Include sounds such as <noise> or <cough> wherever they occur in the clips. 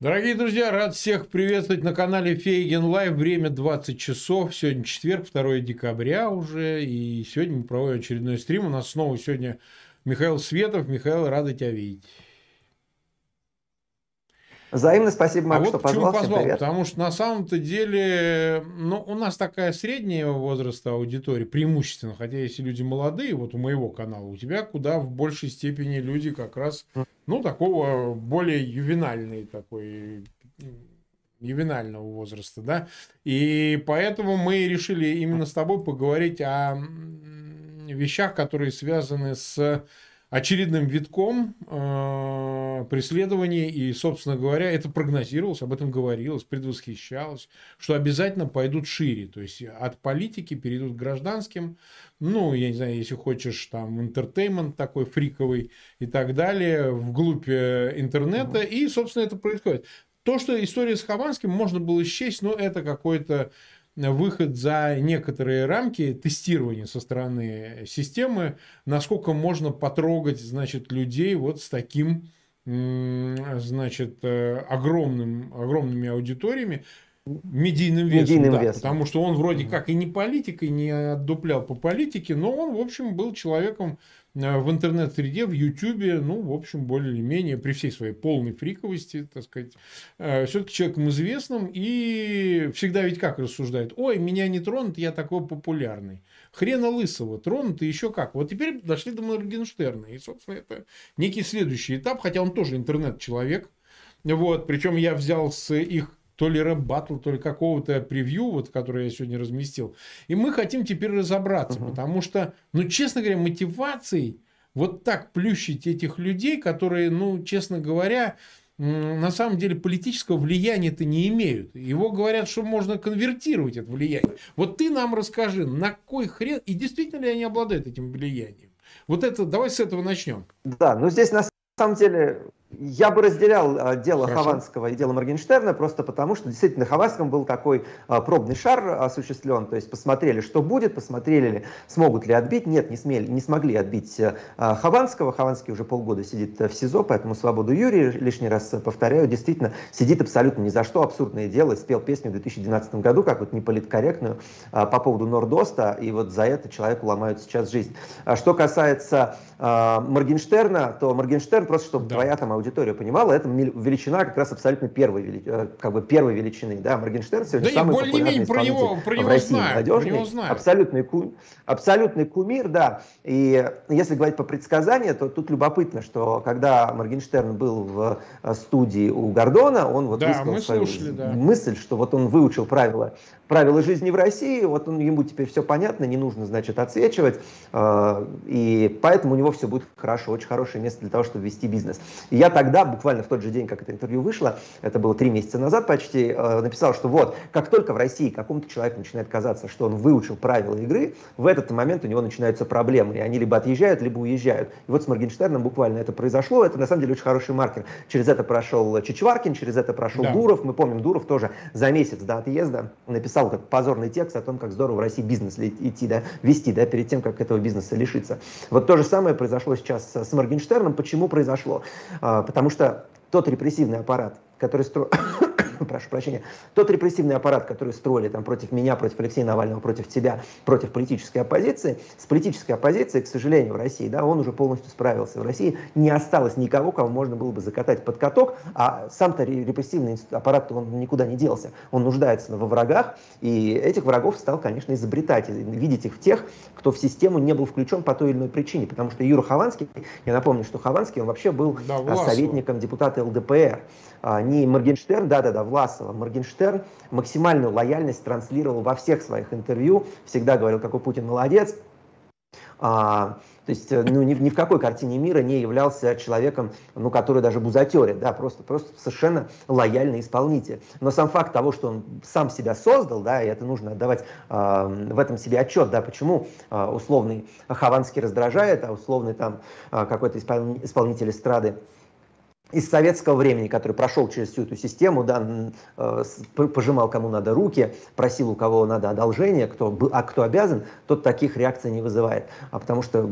Дорогие друзья, рад всех приветствовать на канале Фейгин Live. Время 20 часов. Сегодня четверг, 2 декабря уже. И сегодня мы проводим очередной стрим. У нас снова сегодня Михаил Светов. Михаил, рады тебя видеть. Взаимно спасибо, Марк, за то, что позвал. Почему позвал? Потому что на самом-то деле, ну, у нас такая средняя возраста аудитория, преимущественно, хотя если люди молодые, вот у моего канала, у тебя куда в большей степени люди как раз, ну, такого более ювенальный такой ювенального возраста, да, и поэтому мы решили именно с тобой поговорить о вещах, которые связаны с очередным витком э, преследований. И, собственно говоря, это прогнозировалось, об этом говорилось, предвосхищалось, что обязательно пойдут шире. То есть от политики перейдут к гражданским. Ну, я не знаю, если хочешь, там, интертеймент такой фриковый и так далее, вглубь э, интернета. И, собственно, это происходит. То, что история с Хованским можно было счесть, но это какой-то выход за некоторые рамки тестирования со стороны системы, насколько можно потрогать, значит, людей вот с таким, значит, э, огромным, огромными аудиториями, медийным весом, медийным да, весом. потому что он вроде как и не политик, и не отдуплял по политике, но он, в общем, был человеком в интернет-среде, в Ютубе, ну, в общем, более или менее, при всей своей полной фриковости, так сказать, э, все-таки человеком известным, и всегда ведь как рассуждает, ой, меня не тронут, я такой популярный. Хрена лысого, тронут и еще как. Вот теперь дошли до Моргенштерна, и, собственно, это некий следующий этап, хотя он тоже интернет-человек, вот, причем я взял с их то ли рэп батл, то ли какого-то превью, вот, которое я сегодня разместил. И мы хотим теперь разобраться, угу. потому что, ну, честно говоря, мотивацией вот так плющить этих людей, которые, ну, честно говоря, на самом деле политического влияния-то не имеют. Его говорят, что можно конвертировать это влияние. Вот ты нам расскажи, на кой хрен, и действительно ли они обладают этим влиянием? Вот это, давай с этого начнем. Да, ну здесь на самом деле я бы разделял а, дело Хорошо. Хованского и дело Моргенштерна просто потому, что действительно Хованском был такой а, пробный шар осуществлен, то есть посмотрели, что будет, посмотрели, смогут ли отбить. Нет, не, смели, не смогли отбить а, Хованского. Хованский уже полгода сидит в СИЗО, поэтому свободу Юрия, лишний раз повторяю, действительно сидит абсолютно ни за что, абсурдное дело. Спел песню в 2012 году, как вот неполиткорректную, по поводу Нордоста, и вот за это человеку ломают сейчас жизнь. Что касается Моргенштерна, то Моргенштерн просто, чтобы да. твоя там аудитория понимала, это величина как раз абсолютно первой, э, как бы первой величины. Да, Моргенштерн сегодня да самый популярный про него, про него в России, знаю, молодежный, про него знаю. абсолютный, ку, абсолютный кумир, да. И если говорить по предсказанию, то тут любопытно, что когда Моргенштерн был в э, студии у Гордона, он вот да, высказал свою слушали, да. мысль, что вот он выучил правила правила жизни в России, вот он, ему теперь все понятно, не нужно, значит, отсвечивать, э, и поэтому у него все будет хорошо, очень хорошее место для того, чтобы вести бизнес. И я тогда, буквально в тот же день, как это интервью вышло, это было три месяца назад почти, э, написал, что вот, как только в России какому-то человеку начинает казаться, что он выучил правила игры, в этот момент у него начинаются проблемы, и они либо отъезжают, либо уезжают. И вот с Моргенштерном буквально это произошло, это на самом деле очень хороший маркер. Через это прошел Чичваркин, через это прошел да. Дуров, мы помним, Дуров тоже за месяц до отъезда написал написал как позорный текст о том, как здорово в России бизнес идти, да, вести, да, перед тем, как этого бизнеса лишиться. Вот то же самое произошло сейчас с Моргенштерном. Почему произошло? А, потому что тот репрессивный аппарат, который строил прошу прощения, тот репрессивный аппарат, который строили там против меня, против Алексея Навального, против тебя, против политической оппозиции, с политической оппозицией, к сожалению, в России, да, он уже полностью справился. В России не осталось никого, кого можно было бы закатать под каток, а сам-то репрессивный аппарат, он никуда не делся. Он нуждается во врагах, и этих врагов стал, конечно, изобретать, видеть их в тех, кто в систему не был включен по той или иной причине. Потому что Юра Хованский, я напомню, что Хованский, он вообще был да, советником депутата ЛДПР. А, не Моргенштерн, да-да-да, Власова, Моргенштерн максимальную лояльность транслировал во всех своих интервью, всегда говорил, какой Путин молодец, а, то есть э, ну, ни, ни в какой картине мира не являлся человеком, ну, который даже бузатерит, да, просто, просто совершенно лояльный исполнитель. Но сам факт того, что он сам себя создал, да, и это нужно отдавать э, в этом себе отчет, да, почему э, условный Хованский раздражает, а условный там э, какой-то исполнитель эстрады из советского времени, который прошел через всю эту систему, да, э, пожимал кому надо руки, просил у кого надо одолжение, кто, а кто обязан, тот таких реакций не вызывает. А потому что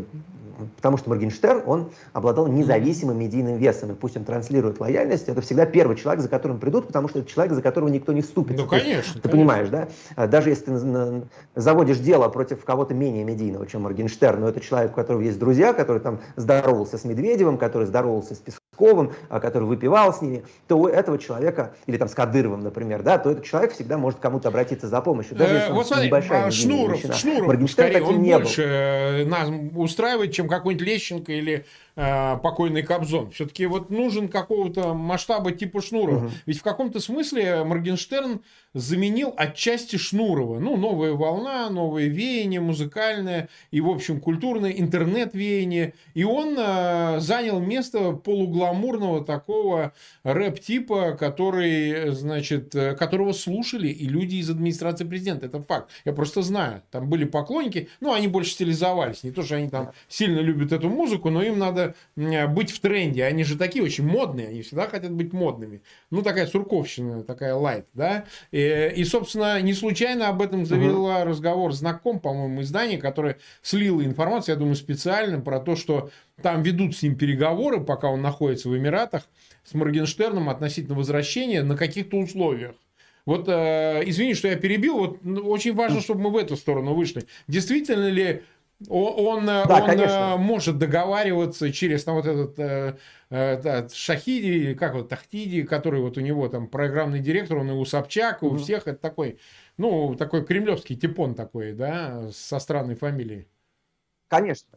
потому что Моргенштерн, он обладал независимым медийным весом, и пусть он транслирует лояльность, это всегда первый человек, за которым придут, потому что это человек, за которого никто не ступит. Ну, конечно. Ты, ты понимаешь, да? А даже если ты заводишь дело против кого-то менее медийного, чем Моргенштерн, но это человек, у которого есть друзья, который там здоровался с Медведевым, который здоровался с Песковым, а, который выпивал с ними, то у этого человека, или там с Кадыровым, например, да, то этот человек всегда может кому-то обратиться за помощью. Даже если вот смотри, небольшая а Шнуров, Шнуров, скорее, он больше. Э, нас устраивает, чем какой-нибудь Лещенко или э, покойный Кобзон. Все-таки вот нужен какого-то масштаба типа Шнурова. Угу. Ведь в каком-то смысле Моргенштерн заменил отчасти Шнурова. Ну, новая волна, новое веяние музыкальное и, в общем, культурное, интернет-веяние. И он э, занял место полугламурного такого рэп-типа, который, значит, э, которого слушали и люди из администрации президента. Это факт. Я просто знаю. Там были поклонники, ну, они больше стилизовались. Не то, что они там сильно любят эту музыку, но им надо быть в тренде. Они же такие очень модные, они всегда хотят быть модными. Ну, такая сурковщина, такая лайт, да. И, и собственно, не случайно об этом завела угу. разговор знаком, по-моему, издание, которое слило информацию, я думаю, специально про то, что там ведут с ним переговоры, пока он находится в Эмиратах, с Моргенштерном относительно возвращения на каких-то условиях. Вот, э, извини, что я перебил, вот ну, очень важно, чтобы мы в эту сторону вышли. Действительно ли он, э, да, он э, может договариваться через там, вот этот э, э, Шахиди, как вот Тахтиди, который вот у него там программный директор, он и у Собчак, у всех это такой, ну, такой кремлевский типон такой, да, со странной фамилией. Конечно.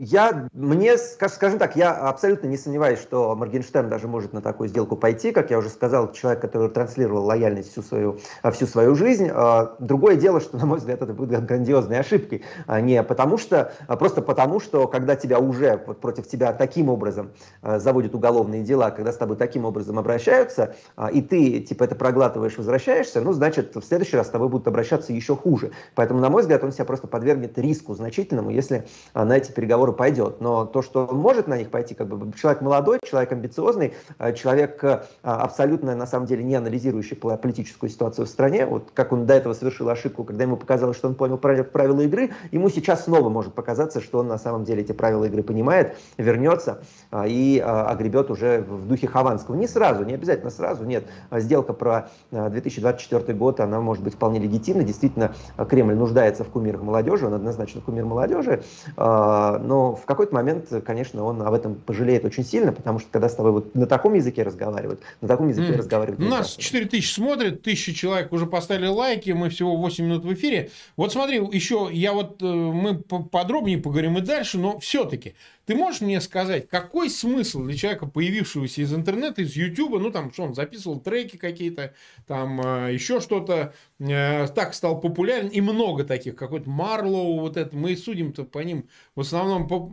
А, я, мне, скажем так, я абсолютно не сомневаюсь, что Моргенштерн даже может на такую сделку пойти. Как я уже сказал, человек, который транслировал лояльность всю свою, всю свою жизнь. А, другое дело, что, на мой взгляд, это будет грандиозной ошибкой. А не потому что, а просто потому что, когда тебя уже вот, против тебя таким образом заводят уголовные дела, когда с тобой таким образом обращаются, и ты типа это проглатываешь, возвращаешься, ну, значит, в следующий раз с тобой будут обращаться еще хуже. Поэтому, на мой взгляд, он себя просто подвергнет риску значительному, если на эти переговоры разговору пойдет. Но то, что он может на них пойти, как бы человек молодой, человек амбициозный, э, человек э, абсолютно, на самом деле, не анализирующий политическую ситуацию в стране, вот как он до этого совершил ошибку, когда ему показалось, что он понял правила игры, ему сейчас снова может показаться, что он на самом деле эти правила игры понимает, вернется э, и огребет уже в духе Хованского. Не сразу, не обязательно сразу, нет. Сделка про 2024 год, она может быть вполне легитимна. Действительно, Кремль нуждается в кумирах молодежи, он однозначно кумир молодежи, но в какой-то момент, конечно, он об этом пожалеет очень сильно, потому что когда с тобой вот на таком языке разговаривают, на таком языке mm. разговаривают. Нас 4 тысячи смотрят, тысячи человек уже поставили лайки, мы всего 8 минут в эфире. Вот смотри, еще я вот, э, мы подробнее поговорим и дальше, но все-таки ты можешь мне сказать, какой смысл для человека, появившегося из интернета, из Ютуба, ну там, что он записывал треки какие-то, там э, еще что-то, э, так стал популярен, и много таких, какой-то Марлоу, вот это, мы судим-то по ним в основном по,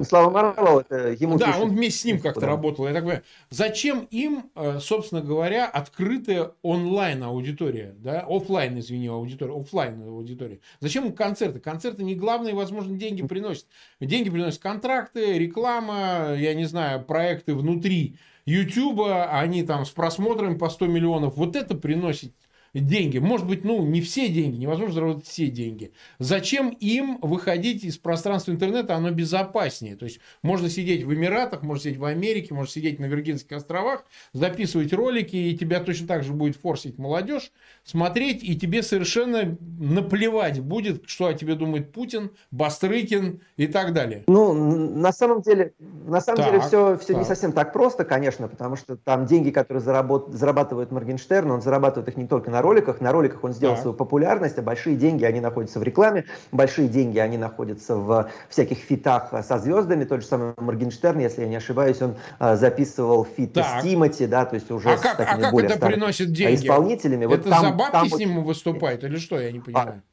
Слава Марлоу, это ему Да, пишет. он вместе с ним как-то да. работал. Я так понимаю, зачем им, э, собственно говоря, открытая онлайн-аудитория, да, офлайн, извини, аудитория, офлайн аудитория. Зачем им концерты? Концерты не главные, возможно, деньги приносят. Деньги приносят контракты, реклама, я не знаю, проекты внутри Ютуба, они там с просмотрами по 100 миллионов. Вот это приносит деньги. Может быть, ну, не все деньги, невозможно заработать все деньги. Зачем им выходить из пространства интернета, оно безопаснее. То есть, можно сидеть в Эмиратах, можно сидеть в Америке, можно сидеть на Виргинских островах, записывать ролики, и тебя точно так же будет форсить молодежь, смотреть, и тебе совершенно наплевать будет, что о тебе думает Путин, Бастрыкин и так далее. Ну, на самом деле, на самом так, деле все, все так. не совсем так просто, конечно, потому что там деньги, которые заработ... зарабатывает Моргенштерн, он зарабатывает их не только на роликах. На роликах он сделал да. свою популярность, а большие деньги, они находятся в рекламе, большие деньги, они находятся в всяких фитах со звездами. Тот же самый Моргенштерн, если я не ошибаюсь, он а, записывал фит так. с Тимати, да, то есть уже а с как, такими а как более это приносит деньги? исполнителями. Это вот там, за бабки там с ним выступает или что, я не понимаю? А,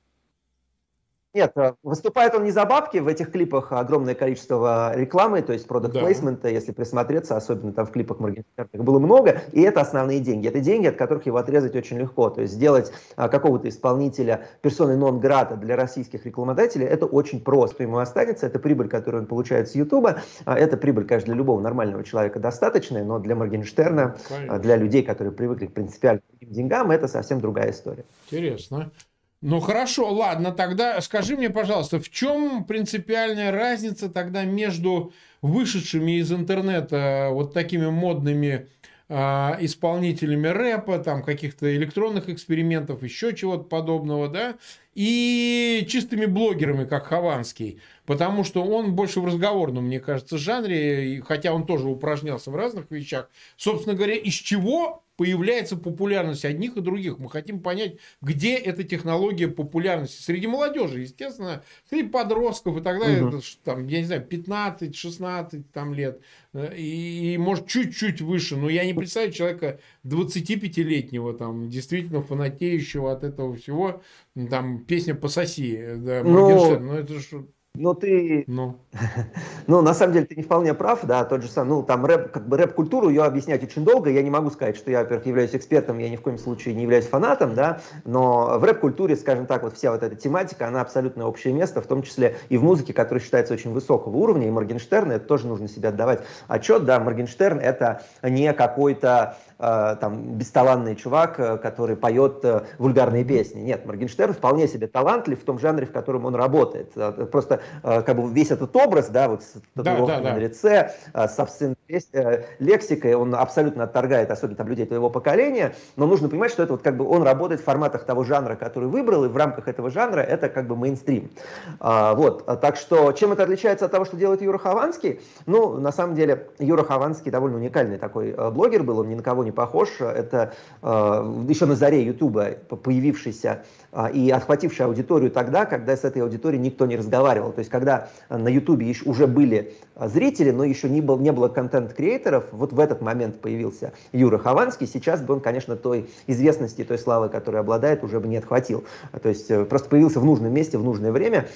нет, э, выступает он не за бабки, в этих клипах огромное количество рекламы, то есть продукт плейсмента, да. если присмотреться, особенно там в клипах Моргенштерна, было много, и это основные деньги. Это деньги, от которых его отрезать очень легко. То есть сделать а, какого-то исполнителя персоны нон-грата для российских рекламодателей, это очень просто. Ему останется, это прибыль, которую он получает с Ютуба, а, это прибыль, конечно, для любого нормального человека достаточная, но для Моргенштерна, конечно. для людей, которые привыкли к принципиальным деньгам, это совсем другая история. Интересно. Ну хорошо, ладно, тогда скажи мне, пожалуйста, в чем принципиальная разница тогда между вышедшими из интернета вот такими модными а, исполнителями рэпа, там каких-то электронных экспериментов, еще чего-то подобного, да, и чистыми блогерами, как Хованский, потому что он больше в разговорном, мне кажется, жанре, хотя он тоже упражнялся в разных вещах. Собственно говоря, из чего появляется популярность одних и других. Мы хотим понять, где эта технология популярности. Среди молодежи, естественно, среди подростков и так далее, угу. там, я не знаю, 15-16 там, лет, э, и, и может чуть-чуть выше, но я не представляю человека 25-летнего, там, действительно фанатеющего от этого всего, там, песня «Пососи», да, ну, ну это же но ты, ну. <laughs> ну, на самом деле, ты не вполне прав, да, тот же самый, ну, там рэп, как бы рэп-культуру ее объяснять очень долго, я не могу сказать, что я, во-первых, являюсь экспертом, я ни в коем случае не являюсь фанатом, да, но в рэп-культуре, скажем так, вот вся вот эта тематика, она абсолютно общее место, в том числе и в музыке, которая считается очень высокого уровня, и Моргенштерн, это тоже нужно себе отдавать отчет, да, Моргенштерн это не какой-то там бесталанный чувак, э, который поет э, вульгарные песни. Нет, Моргенштерн вполне себе талантлив в том жанре, в котором он работает. Просто как бы весь этот образ, да, вот с татуировками да, да, да. на лице, с обсценной лексикой, он абсолютно отторгает, особенно там людей твоего поколения, но нужно понимать, что это вот как бы он работает в форматах того жанра, который выбрал, и в рамках этого жанра это как бы мейнстрим. А, вот, так что чем это отличается от того, что делает Юра Хованский? Ну, на самом деле, Юра Хованский довольно уникальный такой блогер был, он ни на кого не не похож. Это э, еще на заре Ютуба появившийся э, и отхвативший аудиторию тогда, когда с этой аудиторией никто не разговаривал. То есть когда на Ютубе уже были зрители, но еще не, был, не было контент-креаторов, вот в этот момент появился Юра Хованский. Сейчас бы он, конечно, той известности, той славы, которой обладает, уже бы не отхватил. То есть э, просто появился в нужном месте, в нужное время,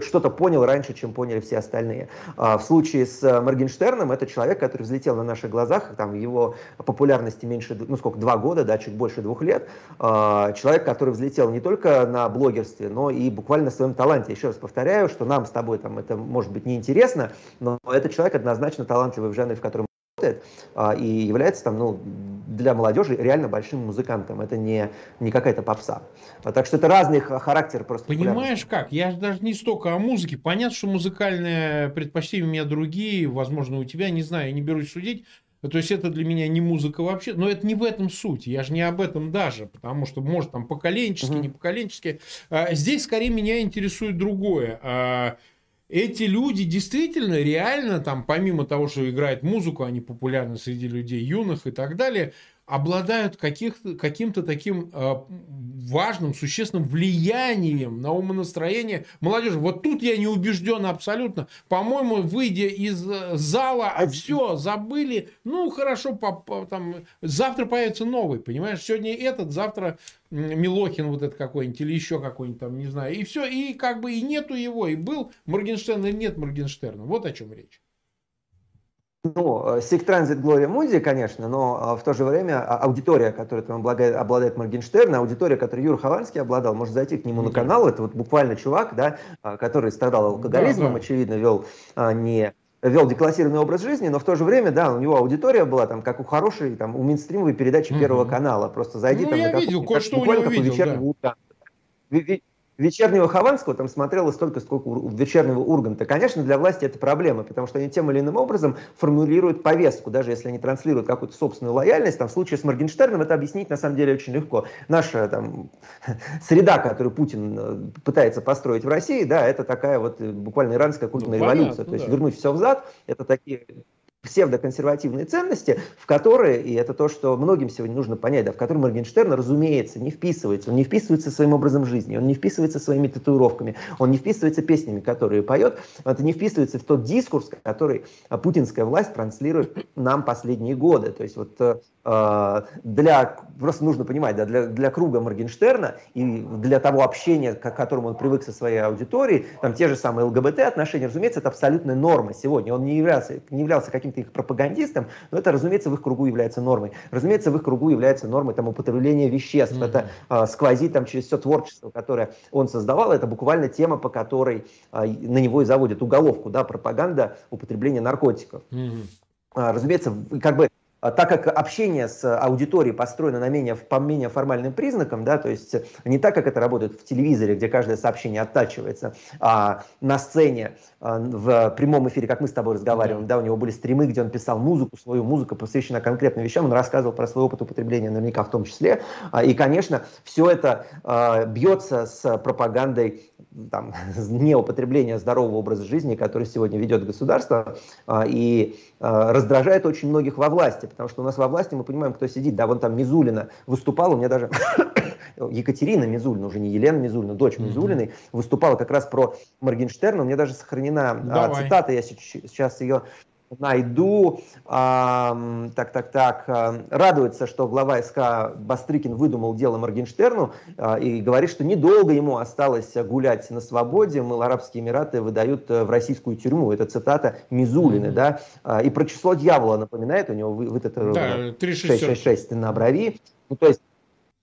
что-то понял раньше, чем поняли все остальные. В случае с Моргенштерном это человек, который взлетел на наших глазах, там его популярность возрасте меньше, ну сколько, два года, да, чуть больше двух лет, а, человек, который взлетел не только на блогерстве, но и буквально на своем таланте. Еще раз повторяю, что нам с тобой там это может быть неинтересно, но этот человек однозначно талантливый в жанре, в котором работает, а, и является там, ну, для молодежи реально большим музыкантом. Это не, не какая-то попса. Так что это разный характер просто. Понимаешь как? Я даже не столько о музыке. Понятно, что музыкальные предпочтения у меня другие, возможно, у тебя, не знаю, я не берусь судить. То есть это для меня не музыка вообще, но это не в этом суть. Я же не об этом даже, потому что может там поколенчески, угу. не поколенчески. А, здесь скорее меня интересует другое. Эти люди действительно, реально, там, помимо того, что играют музыку, они популярны среди людей юных и так далее, обладают каким-то таким э, важным, существенным влиянием на умонастроение молодежи. Вот тут я не убежден абсолютно. По-моему, выйдя из э, зала, а все, забыли. Ну, хорошо, там, завтра появится новый, понимаешь? Сегодня этот, завтра Милохин вот этот какой-нибудь или еще какой-нибудь там, не знаю. И все, и как бы и нету его, и был Моргенштерн, или нет Моргенштерна. Вот о чем речь. Ну, Sick Transit Gloria Mundi, конечно, но а, в то же время а, аудитория, которой там обладает, обладает Моргенштерн, аудитория, которой Юр Хованский обладал, может зайти к нему на канал, это вот буквально чувак, да, а, который страдал алкоголизмом, да, да. очевидно, вел не вел деклассированный образ жизни, но в то же время, да, у него аудитория была там, как у хорошей, там, у мейнстримовой передачи угу. Первого канала. Просто зайди ну, там я на видел, кое-что у него видел, да. утра вечернего Хованского там смотрелось столько, сколько у вечернего Урганта. Конечно, для власти это проблема, потому что они тем или иным образом формулируют повестку, даже если они транслируют какую-то собственную лояльность. Там, в случае с Моргенштерном это объяснить на самом деле очень легко. Наша там, <laughs> среда, которую Путин э, пытается построить в России, да, это такая вот э, буквально иранская культурная ну, революция. Понятно, То есть да. вернуть все взад, это такие псевдоконсервативные ценности, в которые, и это то, что многим сегодня нужно понять, да, в которые Моргенштерн, разумеется, не вписывается. Он не вписывается своим образом жизни, он не вписывается своими татуировками, он не вписывается песнями, которые поет, это не вписывается в тот дискурс, который путинская власть транслирует нам последние годы. То есть вот э, для, просто нужно понимать, да, для, для круга Моргенштерна и для того общения, к которому он привык со своей аудиторией, там те же самые ЛГБТ-отношения, разумеется, это абсолютная норма сегодня. Он не являлся, не являлся каким-то их пропагандистом, но это, разумеется, в их кругу является нормой. Разумеется, в их кругу является нормой там, употребления веществ. Mm-hmm. Это а, сквозит там, через все творчество, которое он создавал. Это буквально тема, по которой а, на него и заводят уголовку, да, пропаганда употребления наркотиков. Mm-hmm. А, разумеется, как бы так как общение с аудиторией построено на менее, по менее формальным признакам, да, то есть не так, как это работает в телевизоре, где каждое сообщение оттачивается, а на сцене, а, в прямом эфире, как мы с тобой разговариваем, да. да, у него были стримы, где он писал музыку, свою музыку, посвящена конкретным вещам, он рассказывал про свой опыт употребления наверняка в том числе, а, и, конечно, все это бьется с пропагандой там, <laughs> неупотребления здорового образа жизни, который сегодня ведет государство, и раздражает очень многих во власти, потому что у нас во власти мы понимаем, кто сидит. Да, вон там Мизулина выступала, у меня даже <coughs> Екатерина Мизулина, уже не Елена Мизулина, дочь Мизулиной, выступала как раз про Моргенштерна. У меня даже сохранена а, Давай. цитата, я сейчас ее найду. А, так, так, так. А, радуется, что глава СК Бастрыкин выдумал дело Моргенштерну а, и говорит, что недолго ему осталось гулять на свободе. Мол, Арабские Эмираты выдают э, в российскую тюрьму. Это цитата Мизулины, mm-hmm. да. И про число дьявола напоминает. У него вы, вот это да, 666 на брови. Ну, то есть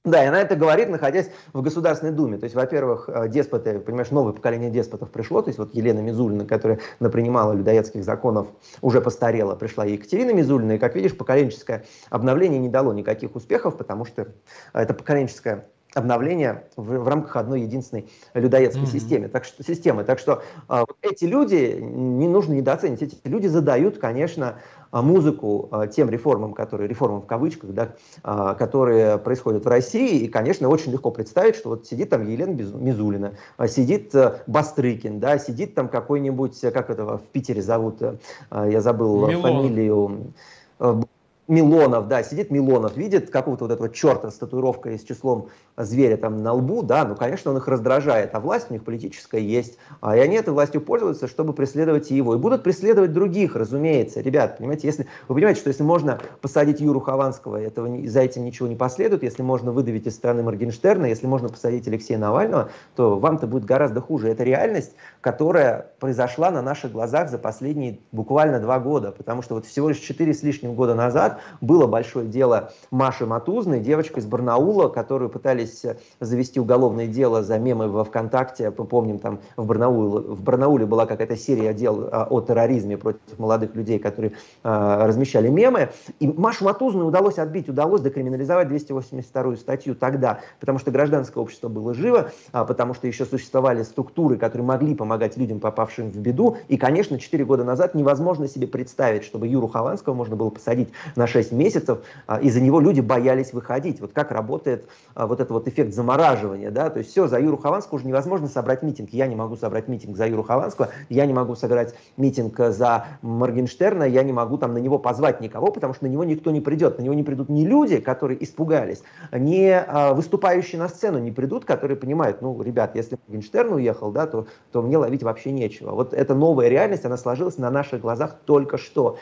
да, и она это говорит, находясь в Государственной Думе. То есть, во-первых, э, деспоты, понимаешь, новое поколение деспотов пришло. То есть, вот Елена Мизулина, которая напринимала людоедских законов, уже постарела. Пришла Екатерина Мизулина. И, как видишь, поколенческое обновление не дало никаких успехов, потому что это поколенческое обновление в, в рамках одной единственной людоедской mm-hmm. системы. Так что, системы. Так что э, эти люди, не нужно недооценить, эти люди задают, конечно, музыку а, тем реформам, которые, реформам в кавычках, да, а, которые происходят в России. И, конечно, очень легко представить, что вот сидит там Елена Мизулина, сидит э, Бастрыкин, да, сидит там какой-нибудь, как это в Питере зовут, э, я забыл Милон. фамилию, э, Милонов, да, сидит Милонов, видит какого-то вот этого черта с татуировкой с числом зверя там на лбу, да, ну, конечно, он их раздражает, а власть у них политическая есть, а, и они этой властью пользуются, чтобы преследовать его, и будут преследовать других, разумеется, ребят, понимаете, если, вы понимаете, что если можно посадить Юру Хованского, этого, за этим ничего не последует, если можно выдавить из страны Моргенштерна, если можно посадить Алексея Навального, то вам-то будет гораздо хуже, это реальность, которая произошла на наших глазах за последние буквально два года, потому что вот всего лишь четыре с лишним года назад было большое дело Маши Матузной, девочка из Барнаула, которую пытались завести уголовное дело за мемы во ВКонтакте. Мы помним, там в Барнауле, в Барнауле была какая-то серия дел а, о терроризме против молодых людей, которые э, размещали мемы. И Машу Матузную удалось отбить, удалось декриминализовать 282 статью тогда, потому что гражданское общество было живо, а, потому что еще существовали структуры, которые могли помогать людям, попавшим в беду. И, конечно, 4 года назад невозможно себе представить, чтобы Юру Хованского можно было посадить 6 месяцев, а, из-за него люди боялись выходить. Вот как работает а, вот этот вот эффект замораживания, да, то есть все, за Юру Хованского уже невозможно собрать митинг. Я не могу собрать митинг за Юру Хованского, я не могу собрать митинг за Моргенштерна, я не могу там на него позвать никого, потому что на него никто не придет. На него не придут ни люди, которые испугались, ни а, выступающие на сцену не придут, которые понимают, ну, ребят, если Моргенштерн уехал, да, то, то мне ловить вообще нечего. Вот эта новая реальность, она сложилась на наших глазах только что.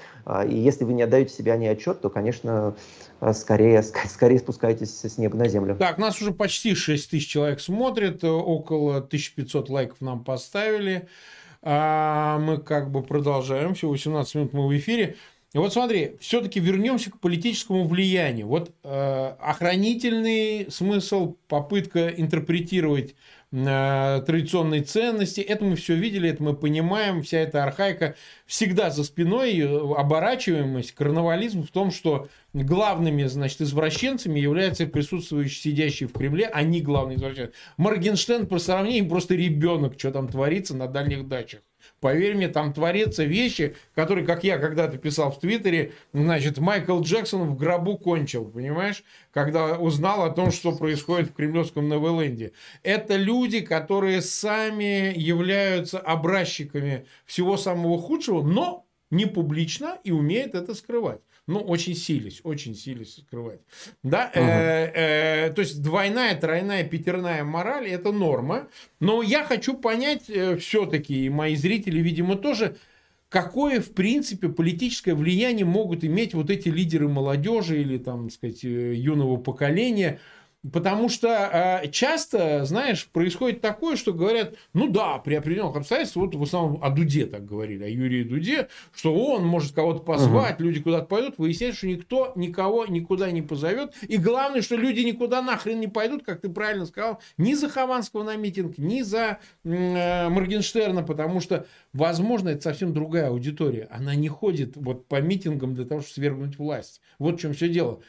И если вы не отдаете себе о ней отчет, то, конечно, скорее, <laughs> скорее спускайтесь с неба на землю. Так, нас уже почти 6 тысяч человек смотрит, около 1500 лайков нам поставили. А мы как бы продолжаем, всего 18 минут мы в эфире. И вот смотри, все-таки вернемся к политическому влиянию. Вот э, охранительный смысл, попытка интерпретировать Э, традиционные ценности. Это мы все видели, это мы понимаем. Вся эта архаика всегда за спиной, э, оборачиваемость, карнавализм в том, что главными, значит, извращенцами являются присутствующие, сидящие в Кремле, они главные извращенцы. Моргенштерн, по сравнению, просто ребенок, что там творится на дальних дачах. Поверь мне, там творятся вещи, которые, как я когда-то писал в Твиттере, значит, Майкл Джексон в гробу кончил, понимаешь? Когда узнал о том, что происходит в кремлевском Новоленде. Это люди, которые сами являются образчиками всего самого худшего, но не публично и умеют это скрывать ну, очень сились, очень сились скрывать. Да? Э, э, то есть двойная, тройная, пятерная мораль – это норма. Но я хочу понять э, все-таки, и мои зрители, видимо, тоже, какое, в принципе, политическое влияние могут иметь вот эти лидеры молодежи или, там, сказать, юного поколения – Потому что э, часто, знаешь, происходит такое, что говорят, ну да, при определенных обстоятельствах, вот в основном о Дуде так говорили, о Юрии Дуде, что он может кого-то позвать, угу. люди куда-то пойдут, выясняется, что никто никого никуда не позовет. И главное, что люди никуда нахрен не пойдут, как ты правильно сказал, ни за Хованского на митинг, ни за э, Моргенштерна, потому что, возможно, это совсем другая аудитория. Она не ходит вот по митингам для того, чтобы свергнуть власть. Вот в чем все дело.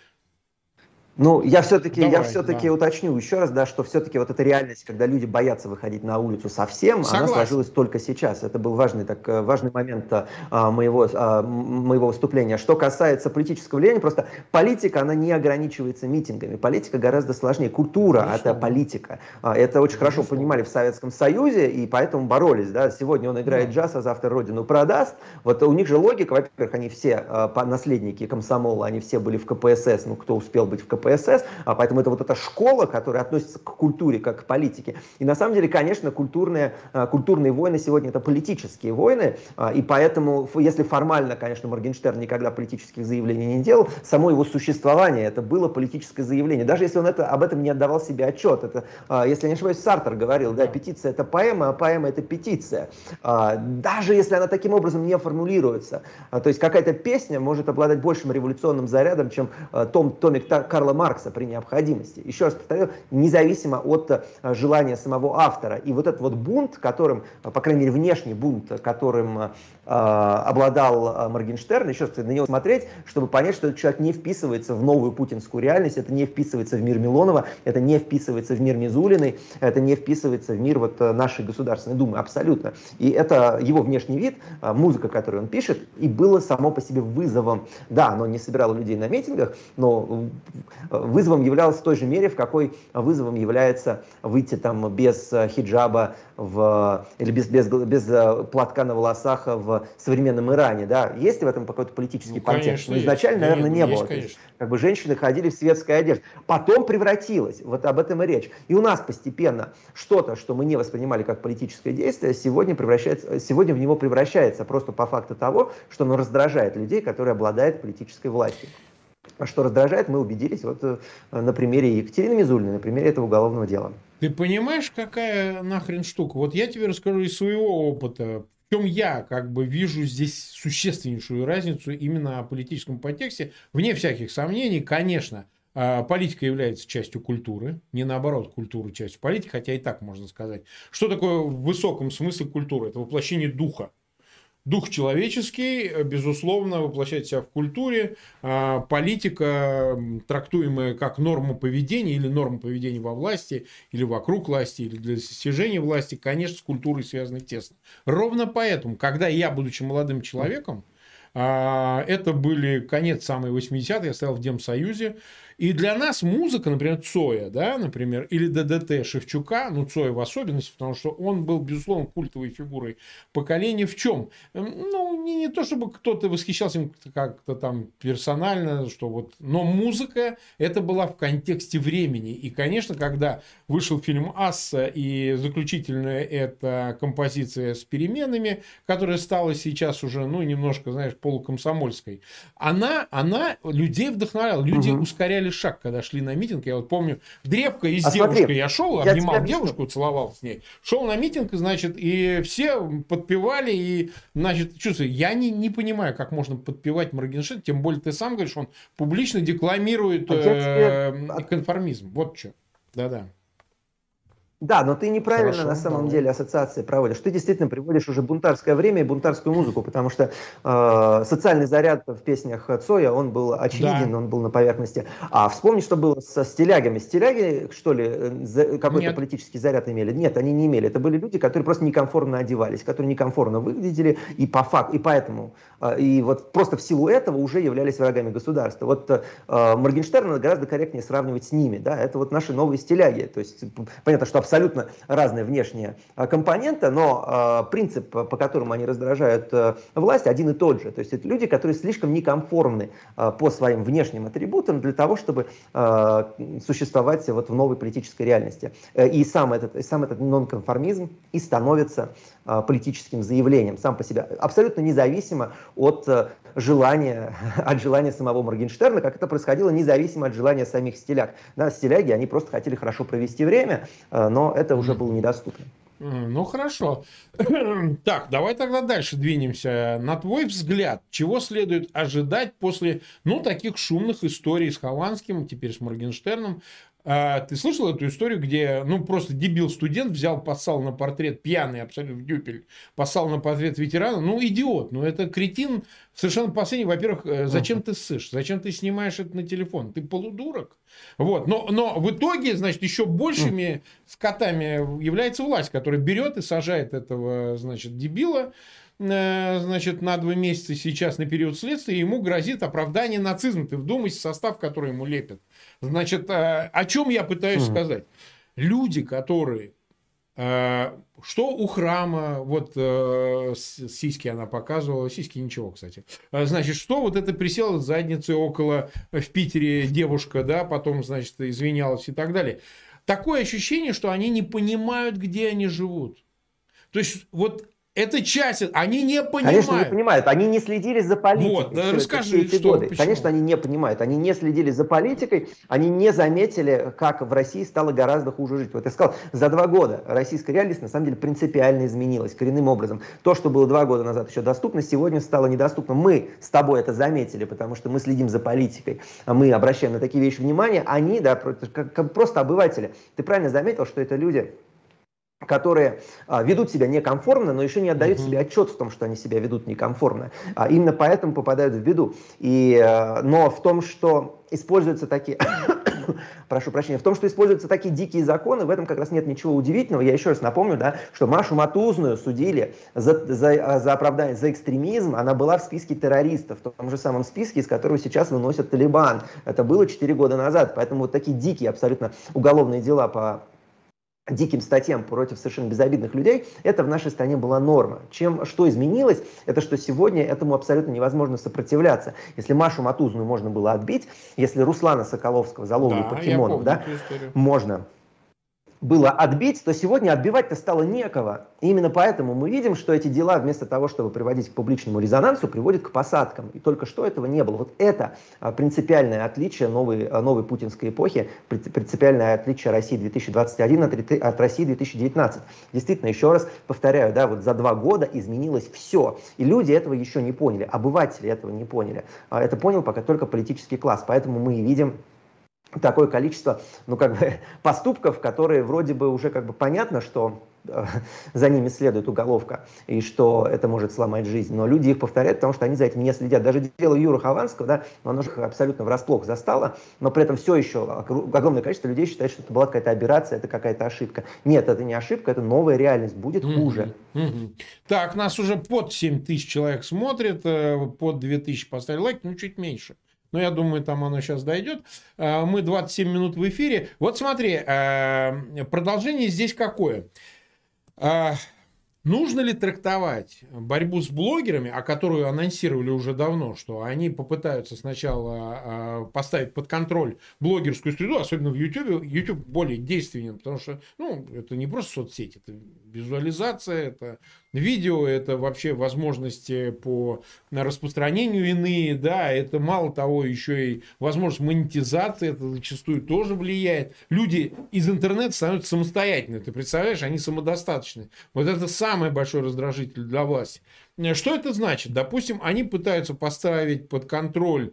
Ну, я все-таки, я все-таки да. уточню еще раз, да, что все-таки вот эта реальность, когда люди боятся выходить на улицу совсем, Согласен. она сложилась только сейчас. Это был важный, так, э, важный момент а, моего, а, моего выступления. Что касается политического влияния, просто политика, она не ограничивается митингами. Политика гораздо сложнее. Культура – это политика. А, это очень хорошо понимали в Советском Союзе, и поэтому боролись. Да. Сегодня он играет да. джаз, а завтра родину продаст. Вот у них же логика, во-первых, они все а, наследники комсомола, они все были в КПСС, ну, кто успел быть в КПСС, КПСС, а поэтому это вот эта школа, которая относится к культуре, как к политике. И на самом деле, конечно, культурные, а, культурные войны сегодня это политические войны, а, и поэтому, если формально, конечно, Моргенштерн никогда политических заявлений не делал, само его существование это было политическое заявление, даже если он это, об этом не отдавал себе отчет. Это, а, если не ошибаюсь, Сартер говорил, да, петиция это поэма, а поэма это петиция. Даже если она таким образом не формулируется. То есть какая-то песня может обладать большим революционным зарядом, чем том, томик Карла Маркса при необходимости. Еще раз повторю, независимо от э, желания самого автора. И вот этот вот бунт, которым, э, по крайней мере, внешний бунт, которым э, обладал Моргенштерн, еще раз на него смотреть, чтобы понять, что этот человек не вписывается в новую путинскую реальность, это не вписывается в мир Милонова, это не вписывается в мир Мизулиной, это не вписывается в мир вот нашей Государственной Думы, абсолютно. И это его внешний вид, музыка, которую он пишет, и было само по себе вызовом. Да, оно не собирало людей на митингах, но вызовом являлось в той же мере, в какой вызовом является выйти там без э, хиджаба в, или без, без, без э, платка на волосах в современном Иране. Да? Есть ли в этом какой-то политический ну, подтекст? Но изначально, есть. наверное, не есть, было. Конечно. есть, как бы женщины ходили в светской одежде. Потом превратилось, вот об этом и речь. И у нас постепенно что-то, что мы не воспринимали как политическое действие, сегодня, превращается, сегодня в него превращается просто по факту того, что оно раздражает людей, которые обладают политической властью. А что раздражает, мы убедились вот э, на примере Екатерины Мизулиной, на примере этого уголовного дела. Ты понимаешь, какая нахрен штука? Вот я тебе расскажу из своего опыта, в чем я как бы вижу здесь существеннейшую разницу именно о политическом подтексте. Вне всяких сомнений, конечно, а, политика является частью культуры, не наоборот, культура частью политики, хотя и так можно сказать. Что такое в высоком смысле культура? Это воплощение духа. Дух человеческий, э, безусловно, воплощает себя в культуре. А, политика, трактуемая как норма поведения или норма поведения во власти, или вокруг власти, или для достижения власти, конечно, с культурой связаны тесно. Ровно поэтому, когда я, будучи молодым человеком, а, это были конец самой 80-х, я стоял в Демсоюзе, и для нас музыка, например, Цоя, да, например, или ДДТ Шевчука, ну, Цоя в особенности, потому что он был, безусловно, культовой фигурой поколения. В чем? Эм, ну, не, не то, чтобы кто-то восхищался им как-то там персонально, что вот... Но музыка, это была в контексте времени. И, конечно, когда вышел фильм «Асса», и заключительная эта композиция с переменами, которая стала сейчас уже, ну, немножко, знаешь, полукомсомольской, она, она людей вдохновляла, люди угу. ускоряли ускоряли шаг, когда шли на митинг. Я вот помню, древко из а девушкой смотри, я шел, я обнимал девушку, целовал с ней. Шел на митинг, значит, и все подпевали, и, значит, чувствую, я не, не понимаю, как можно подпевать Моргенштерн, тем более ты сам говоришь, он публично декламирует а э, конформизм. Вот что. Да-да. Да, но ты неправильно Хорошо, на самом давай. деле ассоциации проводишь. Ты действительно приводишь уже бунтарское время и бунтарскую музыку, потому что э, социальный заряд в песнях Цоя, он был очевиден, да. он был на поверхности. А вспомни, что было со стилягами. Стиляги, что ли, э, какой-то политический заряд имели? Нет, они не имели. Это были люди, которые просто некомфортно одевались, которые некомфортно выглядели, и по факту, и поэтому, э, и вот просто в силу этого уже являлись врагами государства. Вот э, Моргенштерна гораздо корректнее сравнивать с ними, да, это вот наши новые стиляги. То есть понятно, что абсолютно разные внешние а, компоненты, но а, принцип, по которому они раздражают э, власть, один и тот же. То есть это люди, которые слишком некомформны а, по своим внешним атрибутам для того, чтобы существовать вот в новой политической реальности. Э, и сам этот, сам этот нонконформизм и становится политическим заявлением сам по себе, абсолютно независимо от а, желания, <laughs> от желания самого Моргенштерна, как это происходило независимо от желания самих стиляг. Да, стиляги, они просто хотели хорошо провести время, а, но это уже было недоступно. Ну хорошо. <clears throat> Так, давай тогда дальше двинемся. На твой взгляд, чего следует ожидать после, ну, таких шумных историй с Хованским, теперь с Моргенштерном, а, ты слышал эту историю, где, ну, просто дебил-студент взял, поссал на портрет, пьяный абсолютно дюпель, поссал на портрет ветерана? Ну, идиот, ну, это кретин совершенно последний. Во-первых, э, зачем ты ссышь? Зачем ты снимаешь это на телефон? Ты полудурок? Вот, но, но в итоге, значит, еще большими скотами является власть, которая берет и сажает этого, значит, дебила, значит, на два месяца сейчас на период следствия, ему грозит оправдание нацизма. Ты вдумайся состав, который ему лепят. Значит, э, о чем я пытаюсь угу. сказать? Люди, которые э, что у храма, вот сиськи она показывала, сиськи ничего, кстати. Значит, что вот это присела с задницей около в Питере девушка, да, потом, значит, извинялась и так далее. Такое ощущение, что они не понимают, где они живут. То есть, вот это часть, они не понимают. Конечно, не понимают. Они не следили за политикой. Вот, да, расскажи, эти что, годы. Конечно, они не понимают. Они не следили за политикой, они не заметили, как в России стало гораздо хуже жить. Вот я сказал, за два года российская реальность на самом деле принципиально изменилась коренным образом. То, что было два года назад еще доступно, сегодня стало недоступно. Мы с тобой это заметили, потому что мы следим за политикой, а мы обращаем на такие вещи внимание. Они, да, как, просто обыватели. Ты правильно заметил, что это люди, которые а, ведут себя некомфортно, но еще не отдают uh-huh. себе отчет в том, что они себя ведут некомфортно. А, именно поэтому попадают в беду. И, а, но в том, что используются такие, <coughs> прошу прощения, в том, что используются такие дикие законы, в этом как раз нет ничего удивительного. Я еще раз напомню, да, что Машу Матузную судили за, за, за оправдание, за экстремизм. Она была в списке террористов, в том же самом списке, из которого сейчас выносят Талибан. Это было 4 года назад. Поэтому вот такие дикие абсолютно уголовные дела по диким статьям против совершенно безобидных людей, это в нашей стране была норма. Чем, что изменилось, это что сегодня этому абсолютно невозможно сопротивляться. Если Машу Матузную можно было отбить, если Руслана Соколовского за ловлю да, покемонов, да, можно было отбить, то сегодня отбивать-то стало некого. И именно поэтому мы видим, что эти дела вместо того, чтобы приводить к публичному резонансу, приводят к посадкам. И только что этого не было. Вот это а, принципиальное отличие новой, а, новой путинской эпохи, принципиальное отличие России 2021 от, России 2019. Действительно, еще раз повторяю, да, вот за два года изменилось все. И люди этого еще не поняли, обыватели этого не поняли. А это понял пока только политический класс. Поэтому мы и видим такое количество, ну, как бы, <laughs> поступков, которые вроде бы уже как бы понятно, что э, за ними следует уголовка, и что это может сломать жизнь. Но люди их повторяют, потому что они за этим не следят. Даже дело Юры Хованского, да, оно же абсолютно врасплох застало, но при этом все еще огромное количество людей считает, что это была какая-то операция, это какая-то ошибка. Нет, это не ошибка, это новая реальность, будет хуже. Mm-hmm. Так, нас уже под 7 тысяч человек смотрит, э, под 2 тысячи поставили лайк, ну чуть меньше. Но я думаю, там оно сейчас дойдет. А, мы 27 минут в эфире. Вот смотри, а, продолжение здесь какое? А, нужно ли трактовать борьбу с блогерами, о которую анонсировали уже давно, что они попытаются сначала поставить под контроль блогерскую среду, особенно в YouTube. YouTube более действенен, потому что ну, это не просто соцсеть, это визуализация, это видео, это вообще возможности по распространению иные, да, это мало того еще и возможность монетизации, это зачастую тоже влияет. Люди из интернета становятся самостоятельными, ты представляешь, они самодостаточны. Вот это самый большой раздражитель для власти. Что это значит? Допустим, они пытаются поставить под контроль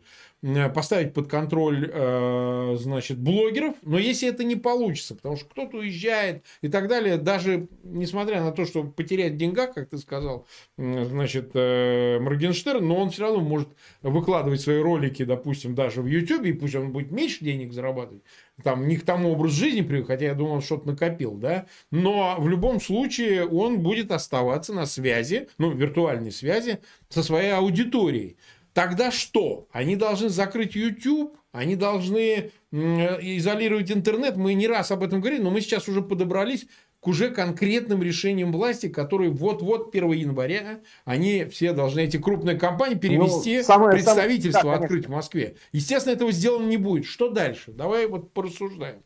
поставить под контроль, э, значит, блогеров, но если это не получится, потому что кто-то уезжает и так далее, даже несмотря на то, что потерять в как ты сказал, значит, э, Моргенштерн, но он все равно может выкладывать свои ролики, допустим, даже в YouTube, и пусть он будет меньше денег зарабатывать, там, не к тому образу жизни привык, хотя я думал, он что-то накопил, да, но в любом случае он будет оставаться на связи, ну, виртуальной связи со своей аудиторией. Тогда что? Они должны закрыть YouTube, они должны изолировать интернет. Мы не раз об этом говорили, но мы сейчас уже подобрались к уже конкретным решениям власти, которые вот-вот 1 января они все должны, эти крупные компании, перевести ну, самое, представительство, самое, да, открыть в Москве. Естественно, этого сделано не будет. Что дальше? Давай вот порассуждаем.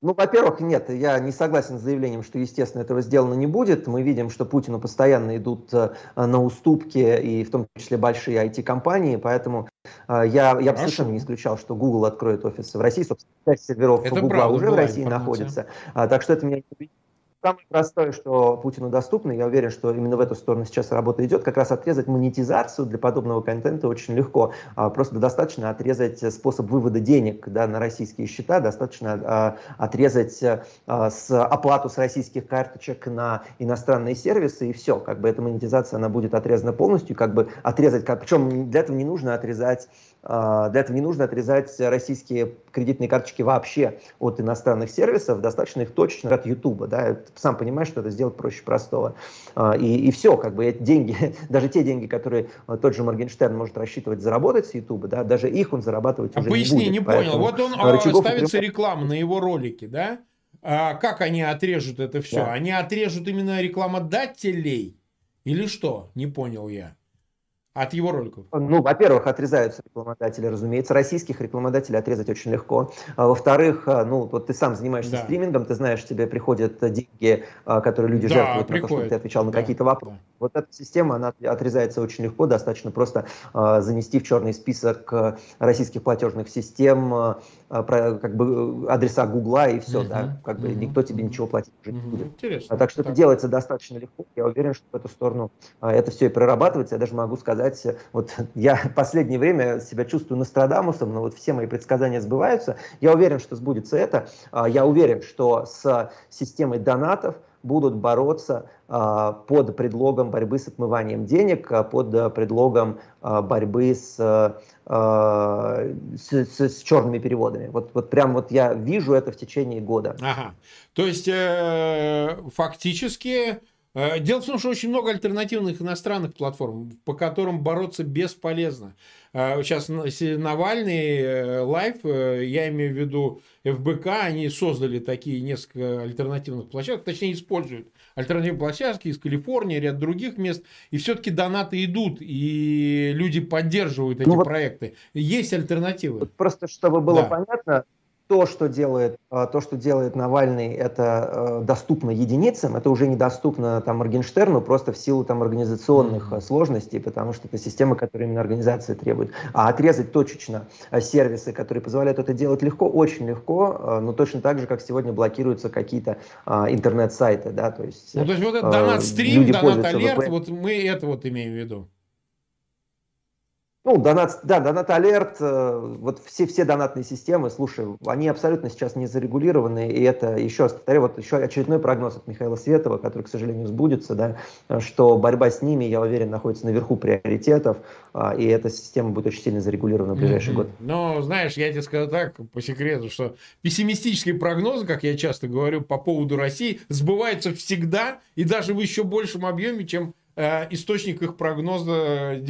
Ну, во-первых, нет, я не согласен с заявлением, что, естественно, этого сделано не будет. Мы видим, что Путину постоянно идут э, на уступки, и в том числе большие IT-компании, поэтому э, я, я бы совершенно не исключал, что Google откроет офисы в России. Собственно, 5 серверов Google уже в России информация. находится. А, так что это меня не Самое простое, что Путину доступно, я уверен, что именно в эту сторону сейчас работа идет, как раз отрезать монетизацию для подобного контента очень легко. А, просто достаточно отрезать способ вывода денег да, на российские счета, достаточно а, отрезать а, с оплату с российских карточек на иностранные сервисы, и все. Как бы эта монетизация, она будет отрезана полностью, как бы отрезать, причем для этого не нужно отрезать для этого не нужно отрезать российские кредитные карточки вообще от иностранных сервисов, достаточно их точечно от YouTube. Да? Сам понимаешь, что это сделать проще простого. А, и, и все, как бы эти деньги, <laughs> даже те деньги, которые тот же Моргенштерн может рассчитывать заработать с YouTube, да, даже их он зарабатывать а уже поясни, не будет. не понял. Вот он а, ставится реклама на его ролике, да? А как они отрежут это все? Да. Они отрежут именно рекламодателей? Или что? Не понял я. От его роликов? Ну, во-первых, отрезаются рекламодатели, разумеется. Российских рекламодателей отрезать очень легко. А, во-вторых, а, ну, вот ты сам занимаешься да. стримингом, ты знаешь, тебе приходят деньги, а, которые люди да, жертвуют на то, чтобы ты отвечал на да, какие-то вопросы. Да. Вот эта система, она отрезается очень легко, достаточно просто занести в черный список российских платежных систем как бы адреса Гугла и все, угу, да, как бы угу, никто тебе ничего платить уже не будет. Интересно. Так что так. это делается достаточно легко. Я уверен, что в эту сторону это все и прорабатывается. Я даже могу сказать, вот <laughs> я в последнее время себя чувствую Нострадамусом, но вот все мои предсказания сбываются. Я уверен, что сбудется это. А, я уверен, что с системой донатов будут бороться а, под предлогом борьбы с отмыванием денег, а, под предлогом борьбы с, с, с, с черными переводами. Вот, вот прям вот я вижу это в течение года. Ага. То есть э, фактически Э, дело в том, что очень много альтернативных иностранных платформ, по которым бороться бесполезно. Э, сейчас Навальный, э, Live, я имею в виду ФБК, они создали такие несколько альтернативных площадок, точнее используют альтернативные площадки из Калифорнии, ряд других мест, и все-таки донаты идут, и люди поддерживают эти ну вот проекты. Есть альтернативы. Просто чтобы было да. понятно, то, что делает, а, то, что делает Навальный, это э, доступно единицам, это уже недоступно там Моргенштерну просто в силу там организационных mm-hmm. сложностей, потому что это система, которую именно организация требует. А отрезать точечно э, сервисы, которые позволяют это делать легко, очень легко, но точно так же, как сегодня блокируются какие-то интернет-сайты, да, то есть. Ну, то есть вот этот донат-стрим, донат-алерт, вот мы это вот имеем в виду. Ну, донат, да, донат алерт, э, вот все, все донатные системы, слушай, они абсолютно сейчас не зарегулированы, и это, еще раз повторю, вот еще очередной прогноз от Михаила Светова, который, к сожалению, сбудется, да, что борьба с ними, я уверен, находится наверху приоритетов, а, и эта система будет очень сильно зарегулирована в ближайший mm-hmm. год. Ну, знаешь, я тебе скажу так, по секрету, что пессимистические прогнозы, как я часто говорю, по поводу России, сбываются всегда, и даже в еще большем объеме, чем источник их прогноза,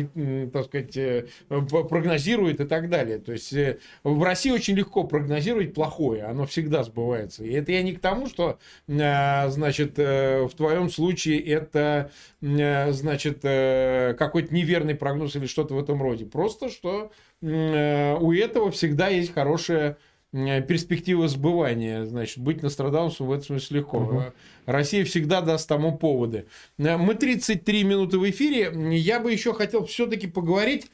так сказать, э, прогнозирует и так далее. То есть э, в России очень легко прогнозировать плохое, оно всегда сбывается. И это я не к тому, что, значит, в твоем случае это, значит, какой-то неверный прогноз или что-то в этом роде. Просто, что у этого всегда есть хорошая перспектива сбывания. Значит, быть Нострадамусом в этом смысле легко. Угу. Россия всегда даст тому поводы. Мы 33 минуты в эфире. Я бы еще хотел все-таки поговорить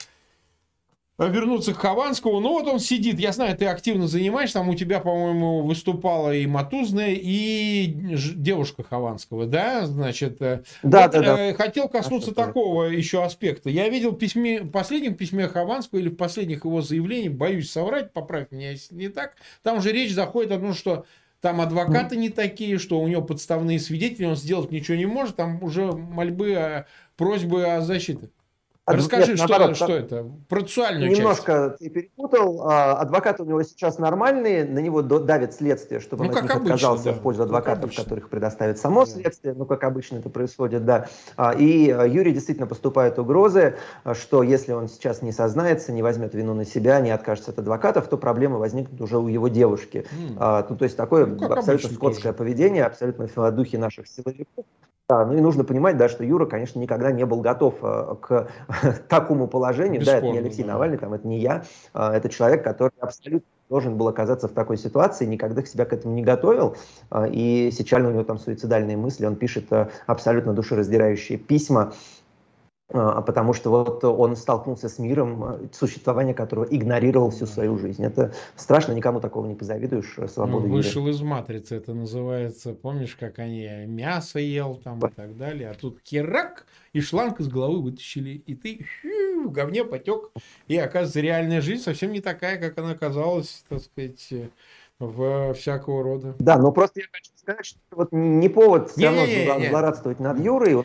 вернуться к Хованскому. Ну вот он сидит, я знаю, ты активно занимаешься, там у тебя, по-моему, выступала и Матузная, и девушка Хованского, да, значит. Э, да, вот, да, да. Э, хотел коснуться а такого это? еще аспекта. Я видел в письме, в последнем письме Хованского или в последних его заявлениях, боюсь соврать, поправь меня, если не так, там же речь заходит о том, что там адвокаты не такие, что у него подставные свидетели, он сделать ничего не может, там уже мольбы, просьбы о защите. Расскажи, Нет, что, наоборот, что это? Процессуальную Немножко часть. ты перепутал. А, адвокаты у него сейчас нормальные, на него давит следствие, чтобы ну, он них обычно, отказался да. в пользу адвокатов, которых предоставит само следствие, ну, как обычно это происходит, да. А, и а, Юрий действительно поступает угрозы, что если он сейчас не сознается, не возьмет вину на себя, не откажется от адвокатов, то проблемы возникнут уже у его девушки. Mm. Ну, то есть такое ну, абсолютно скотское тоже. поведение, абсолютно в духе наших силовиков. Да, ну и нужно понимать, да, что Юра, конечно, никогда не был готов э, к <laughs> такому положению. Бесспорно, да, это не Алексей да. Навальный, там, это не я. Э, это человек, который абсолютно должен был оказаться в такой ситуации, никогда себя к этому не готовил. А, и сейчас у него там суицидальные мысли, он пишет э, абсолютно душераздирающие письма, потому что вот он столкнулся с миром, э, существование которого игнорировал всю свою жизнь. Это страшно, никому такого не позавидуешь, э, свобода ну, Вышел из матрицы, это называется, помнишь, как они мясо ел там и так далее, а тут керак, и шланг из головы вытащили, и ты в говне потек, и оказывается, реальная жизнь совсем не такая, как она казалась, так сказать, в всякого рода. Да, но просто я хочу сказать, что вот не повод все равно злорадствовать над Юрой.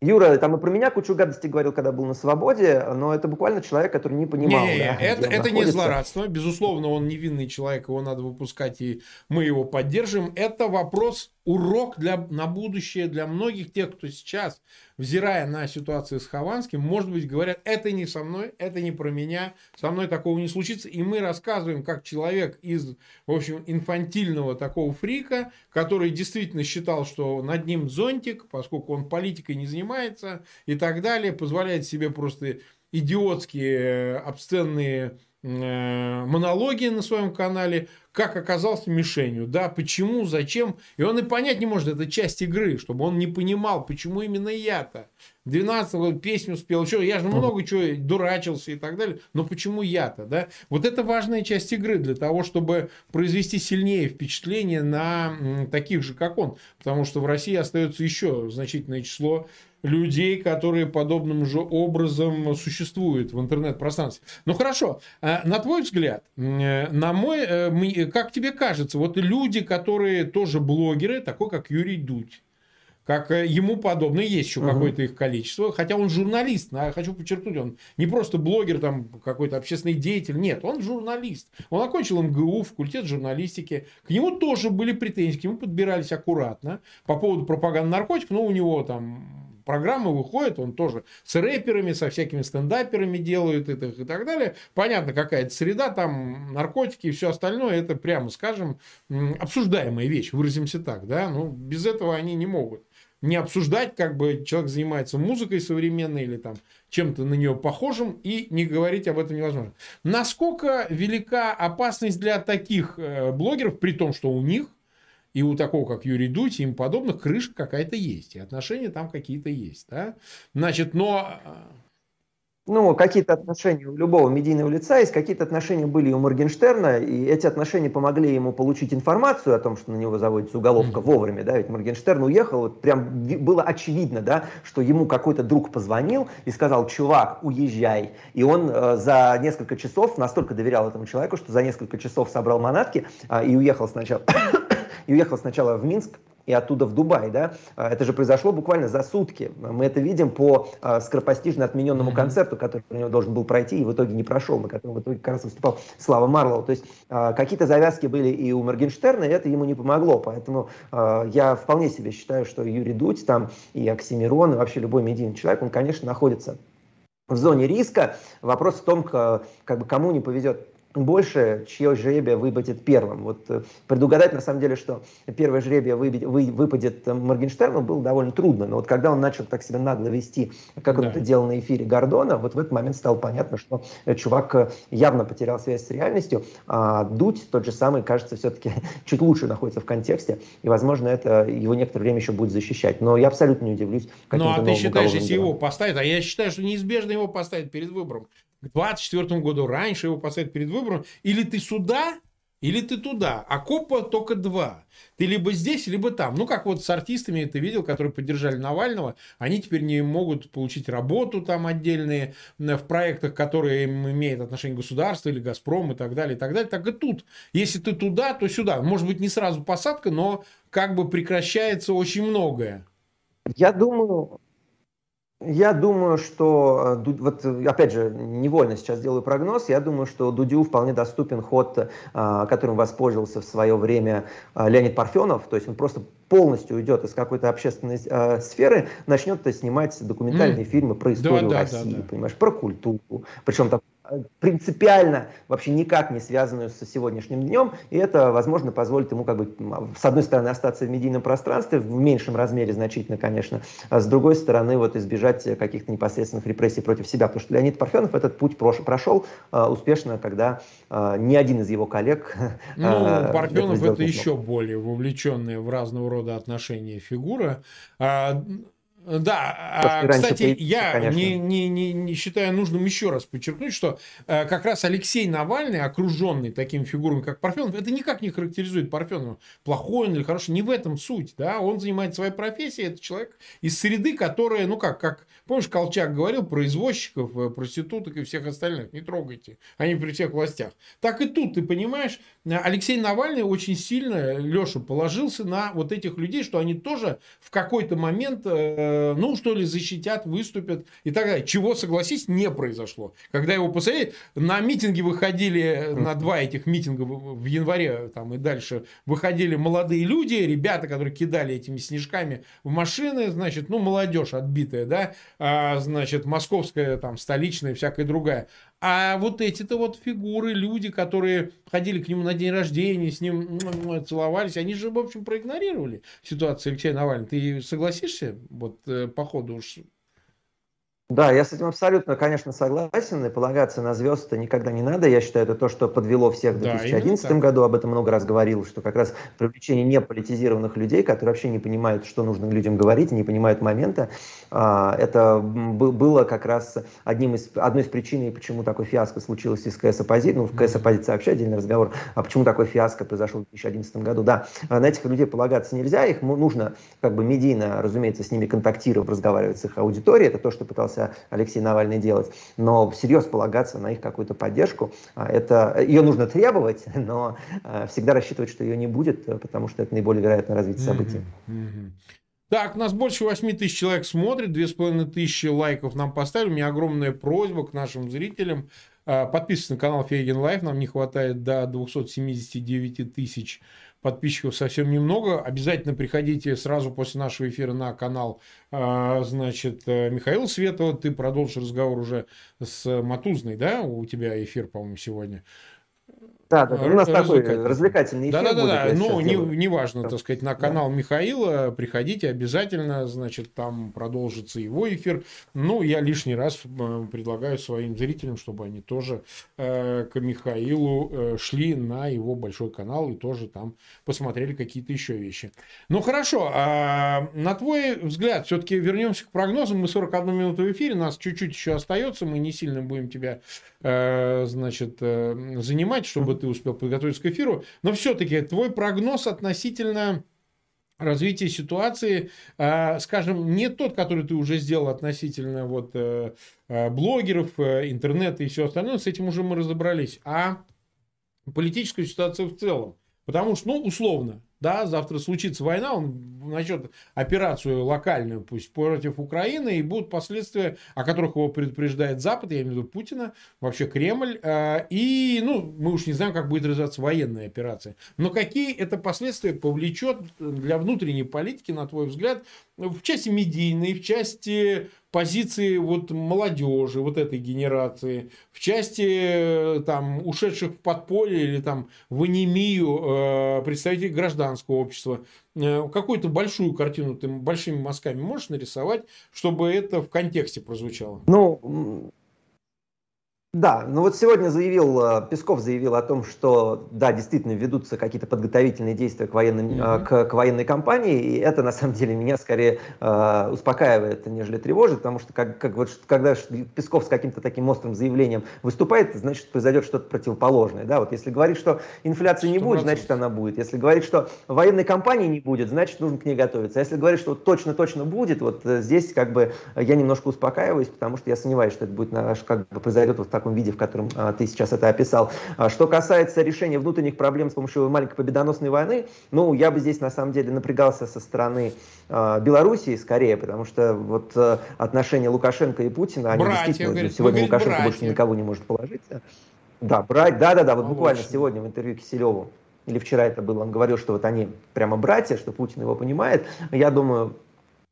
Юра там и про меня кучу гадостей говорил, когда был на свободе, но это буквально человек, который не понимал. Не, да, это, это не злорадство. Безусловно, он невинный человек, его надо выпускать, и мы его поддержим. Это вопрос урок для, на будущее для многих тех, кто сейчас, взирая на ситуацию с Хованским, может быть, говорят, это не со мной, это не про меня, со мной такого не случится. И мы рассказываем, как человек из, в общем, инфантильного такого фрика, который действительно считал, что над ним зонтик, поскольку он политикой не занимается и так далее, позволяет себе просто идиотские, э, обсценные Э, монологи на своем канале, как оказался мишенью, да, почему, зачем, и он и понять не может, это часть игры, чтобы он не понимал, почему именно я-то, 12 год песню спел, что, я же много чего дурачился и так далее, но почему я-то, да, вот это важная часть игры для того, чтобы произвести сильнее впечатление на таких же, как он, потому что в России остается еще значительное число людей, которые подобным же образом существуют в интернет-пространстве. Ну хорошо, а на твой взгляд, э, на мой, э, как тебе кажется, вот люди, которые тоже блогеры, такой как Юрий Дудь, как э, ему подобные, есть еще uh-huh. какое-то их количество, хотя он журналист, я хочу подчеркнуть, он не просто блогер, там какой-то общественный деятель, нет, он журналист. Он окончил МГУ, факультет журналистики, к нему тоже были претензии, к нему подбирались аккуратно по поводу пропаганды наркотиков, но у него там программы выходят, он тоже с рэперами, со всякими стендаперами делают это и так далее. Понятно, какая-то среда, там наркотики и все остальное, это, прямо скажем, обсуждаемая вещь, выразимся так, да, ну, без этого они не могут не обсуждать, как бы человек занимается музыкой современной или там чем-то на нее похожим, и не говорить об этом невозможно. Насколько велика опасность для таких э, блогеров, при том, что у них и у такого, как Юрий Дудь и им подобных, крышка какая-то есть. И отношения там какие-то есть. Да? Значит, но... Ну, какие-то отношения у любого медийного лица есть, какие-то отношения были у Моргенштерна, и эти отношения помогли ему получить информацию о том, что на него заводится уголовка вовремя, да, ведь Моргенштерн уехал, вот прям было очевидно, да, что ему какой-то друг позвонил и сказал, чувак, уезжай, и он э, за несколько часов настолько доверял этому человеку, что за несколько часов собрал манатки э, и уехал сначала <coughs> и уехал сначала в Минск, и оттуда в Дубай, да, а, это же произошло буквально за сутки. Мы это видим по а, скоропостижно отмененному mm-hmm. концерту, который у него должен был пройти, и в итоге не прошел, на котором в итоге как раз выступал Слава Марлоу. То есть а, какие-то завязки были и у Моргенштерна, и это ему не помогло. Поэтому я вполне себе считаю, что Юрий Дудь там и Оксимирон, и вообще любой медийный человек, он, конечно, находится в зоне риска. Вопрос в том, как бы кому не повезет больше, чье жребие выпадет первым. Вот э, предугадать, на самом деле, что первое жребие выпадет Моргенштерну, было довольно трудно. Но вот когда он начал так себя нагло вести, как да. он это делал на эфире Гордона, вот в этот момент стало понятно, что э, чувак э, явно потерял связь с реальностью, а Дудь, тот же самый, кажется, все-таки <laughs> чуть лучше находится в контексте, и, возможно, это его некоторое время еще будет защищать. Но я абсолютно не удивлюсь. Ну, а ты считаешь, если его поставят, а я считаю, что неизбежно его поставят перед выбором к 2024 году раньше его поставят перед выбором, или ты сюда, или ты туда. А копа только два. Ты либо здесь, либо там. Ну, как вот с артистами ты видел, которые поддержали Навального, они теперь не могут получить работу там отдельные в проектах, которые им имеют отношение государства или Газпром и так далее, и так далее. Так и тут. Если ты туда, то сюда. Может быть, не сразу посадка, но как бы прекращается очень многое. Я думаю, я думаю, что, э, вот опять же, невольно сейчас делаю прогноз, я думаю, что Дудю вполне доступен ход, э, которым воспользовался в свое время э, Леонид Парфенов, то есть он просто полностью уйдет из какой-то общественной э, сферы, начнет то снимать документальные mm. фильмы про историю да, России, да, да, понимаешь, про культуру, причем там принципиально вообще никак не связанную со сегодняшним днем, и это, возможно, позволит ему, как бы, с одной стороны, остаться в медийном пространстве, в меньшем размере значительно, конечно, а с другой стороны, вот избежать каких-то непосредственных репрессий против себя, потому что Леонид Парфенов этот путь прошел а, успешно, когда а, ни один из его коллег... <laughs> Ну, а, Парфенов это еще более вовлеченная в разного рода отношения фигура. А, да, а, кстати, я не, не, не, не считаю нужным еще раз подчеркнуть, что э, как раз Алексей Навальный, окруженный такими фигурами, как Парфенов, это никак не характеризует Парфенова, плохой он или хороший, не в этом суть, да, он занимает своей профессией, это человек из среды, которая, ну как, как, помнишь, Колчак говорил про извозчиков, э, проституток и всех остальных, не трогайте, они при всех властях. Так и тут, ты понимаешь, Алексей Навальный очень сильно, Леша, положился на вот этих людей, что они тоже в какой-то момент э, Э, ну, что ли, защитят, выступят и так далее. Чего, согласись, не произошло. Когда его посадили, на митинги выходили, на два этих митинга в январе там, и дальше, выходили молодые люди, ребята, которые кидали этими снежками в машины, значит, ну, молодежь отбитая, да, а, значит, московская, там, столичная, всякая другая. А вот эти-то вот фигуры, люди, которые ходили к нему на день рождения, с ним целовались, они же, в общем, проигнорировали ситуацию Алексея Навального. Ты согласишься? Вот э, по ходу уж да, я с этим абсолютно, конечно, согласен, и полагаться на звезды никогда не надо. Я считаю, это то, что подвело всех в 2011 да, году, об этом много раз говорил, что как раз привлечение неполитизированных людей, которые вообще не понимают, что нужно людям говорить, не понимают момента, а, это было как раз одним из, одной из причин, почему такой фиаско случилось из КС оппозиции, ну, в КС оппозиции вообще отдельный разговор, а почему такой фиаско произошел в 2011 году. Да, на этих людей полагаться нельзя, их нужно как бы медийно, разумеется, с ними контактировать, разговаривать с их аудиторией, это то, что пытался пытался Алексей Навальный делать. Но всерьез полагаться на их какую-то поддержку, а, это, ее нужно требовать, <laughs> но а, всегда рассчитывать, что ее не будет, потому что это наиболее вероятное развитие событий. Так, нас больше 8 тысяч человек смотрит, 2,5 тысячи лайков нам поставили. У меня огромная просьба к нашим зрителям. А, подписывайтесь на канал Фейгин Live, нам не хватает до 279 тысяч подписчиков совсем немного. Обязательно приходите сразу после нашего эфира на канал а, значит, э, Михаил Светова. Ты продолжишь разговор уже с Матузной, да? У тебя эфир, по-моему, сегодня. Да, да, у нас такой развлекательный эфир Да, да, да, да. ну, не, не важно, так сказать, на канал да. Михаила приходите обязательно, значит, там продолжится его эфир. Ну, я лишний раз э, предлагаю своим зрителям, чтобы они тоже э, к Михаилу э, шли на его большой канал и тоже там посмотрели какие-то еще вещи. Ну, хорошо, а на твой взгляд, все-таки вернемся к прогнозам. Мы 41 минуту в эфире, нас чуть-чуть еще остается, мы не сильно будем тебя, э, значит, э, занимать, чтобы ты успел подготовиться к эфиру. Но все-таки твой прогноз относительно развития ситуации, а, скажем, не тот, который ты уже сделал относительно вот э, э, блогеров, э, интернета и все остальное, с этим уже мы разобрались, а политическую ситуацию в целом. Потому что, ну, условно, да, завтра случится война, он начнет операцию локальную, пусть против Украины, и будут последствия, о которых его предупреждает Запад, я имею в виду Путина, вообще Кремль, а, и, ну, мы уж не знаем, как будет развиваться военная операция. Но какие это последствия повлечет для внутренней политики, на твой взгляд, в части медийной, в части позиции вот молодежи, вот этой генерации, в части там ушедших в подполье или там в анемию э, представителей гражданского общества. Э, какую-то большую картину ты большими мазками можешь нарисовать, чтобы это в контексте прозвучало? Ну, да, ну вот сегодня заявил, э, Песков заявил о том, что да, действительно ведутся какие-то подготовительные действия к, военным, mm-hmm. к, к военной кампании, и это на самом деле меня скорее э, успокаивает, нежели тревожит, потому что как, как вот, когда Песков с каким-то таким острым заявлением выступает, значит произойдет что-то противоположное. Да? Вот если говорит, что инфляции не 100%. будет, значит она будет. Если говорит, что военной кампании не будет, значит нужно к ней готовиться. А если говорит, что точно-точно будет, вот здесь как бы я немножко успокаиваюсь, потому что я сомневаюсь, что это будет как бы произойдет вот таком виде, в котором а, ты сейчас это описал. А, что касается решения внутренних проблем с помощью маленькой победоносной войны, ну, я бы здесь на самом деле напрягался со стороны а, Белоруссии скорее, потому что вот а, отношения Лукашенко и Путина, они братья, действительно, говорит, сегодня Лукашенко братья. больше никого не может положить. Да, брать, да, да, да, вот а буквально лучше. сегодня в интервью Киселеву, или вчера это было, он говорил, что вот они прямо братья, что Путин его понимает. Я думаю,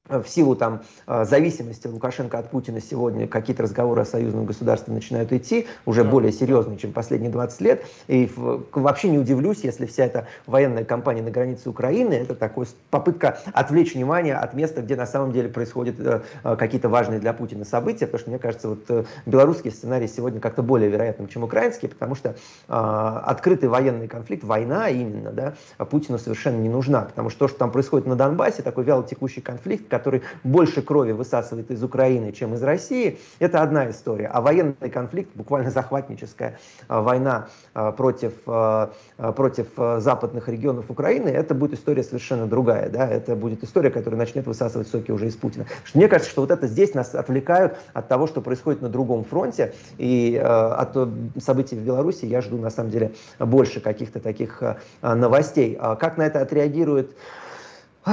в силу там э, зависимости Лукашенко от Путина сегодня какие-то разговоры о союзном государстве начинают идти, уже да. более серьезные, чем последние 20 лет. И вообще не удивлюсь, если вся эта военная кампания на границе Украины, это такая попытка отвлечь внимание от места, где на самом деле происходят э, э, какие-то важные для Путина события, потому что мне кажется, вот белорусский сценарий сегодня как-то более вероятным, чем украинский, потому что открытый военный конфликт, война именно, да, Путину совершенно не нужна, потому что то, что там происходит на Донбассе, такой вялотекущий конфликт, который больше крови высасывает из Украины, чем из России, это одна история. А военный конфликт, буквально захватническая а, война а, против, а, против западных регионов Украины, это будет история совершенно другая. Да? Это будет история, которая начнет высасывать соки уже из Путина. Мне кажется, что вот это здесь нас отвлекают от того, что происходит на другом фронте. И от событий в Беларуси я жду, на самом деле, больше каких-то таких новостей. Как на это отреагирует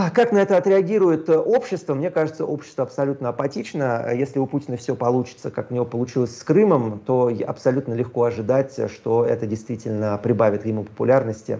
как на это отреагирует э, общество? Мне кажется, общество абсолютно апатично. Если у Путина все получится, как у него получилось с Крымом, то абсолютно легко ожидать, что это действительно прибавит ему популярности.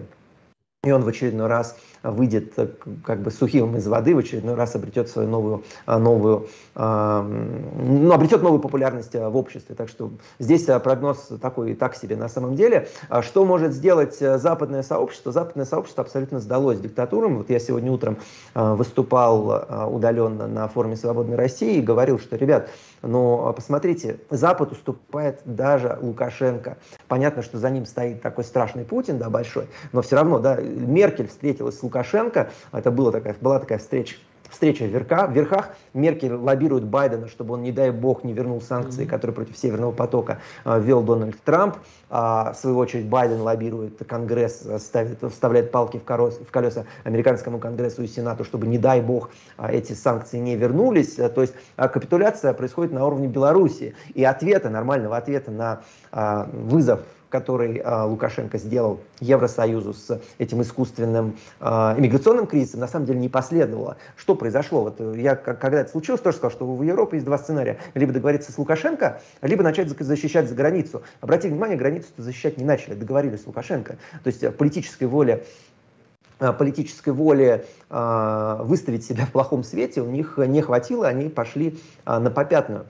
И он в очередной раз выйдет э, как бы сухим из воды, в очередной раз обретет свою новую, э, новую ну, обретет новую популярность в обществе. Так что здесь прогноз такой и так себе на самом деле. А что может сделать западное сообщество? Западное сообщество абсолютно сдалось диктатурам. Вот я сегодня утром выступал удаленно на форуме «Свободной России» и говорил, что, ребят, но посмотрите, Запад уступает даже Лукашенко. Понятно, что за ним стоит такой страшный Путин, да, большой, но все равно, да, Меркель встретилась с Лукашенко, это была такая, была такая встреча встреча в, верха, в верхах. Меркель лоббирует Байдена, чтобы он, не дай бог, не вернул санкции, которые против Северного потока э, ввел Дональд Трамп. А, в свою очередь Байден лоббирует Конгресс, ставит, вставляет палки в, корос, в колеса американскому Конгрессу и Сенату, чтобы, не дай бог, э, эти санкции не вернулись. То есть капитуляция происходит на уровне Беларуси. И ответа, нормального ответа на вызов который э, Лукашенко сделал Евросоюзу с этим искусственным э, иммиграционным кризисом, на самом деле не последовало. Что произошло? Вот я, когда это случилось, тоже сказал, что в Европе есть два сценария. Либо договориться с Лукашенко, либо начать защищать за границу. Обратите внимание, границу защищать не начали, договорились с Лукашенко. То есть политической воли политической воли э, выставить себя в плохом свете у них не хватило, они пошли э, на попятную.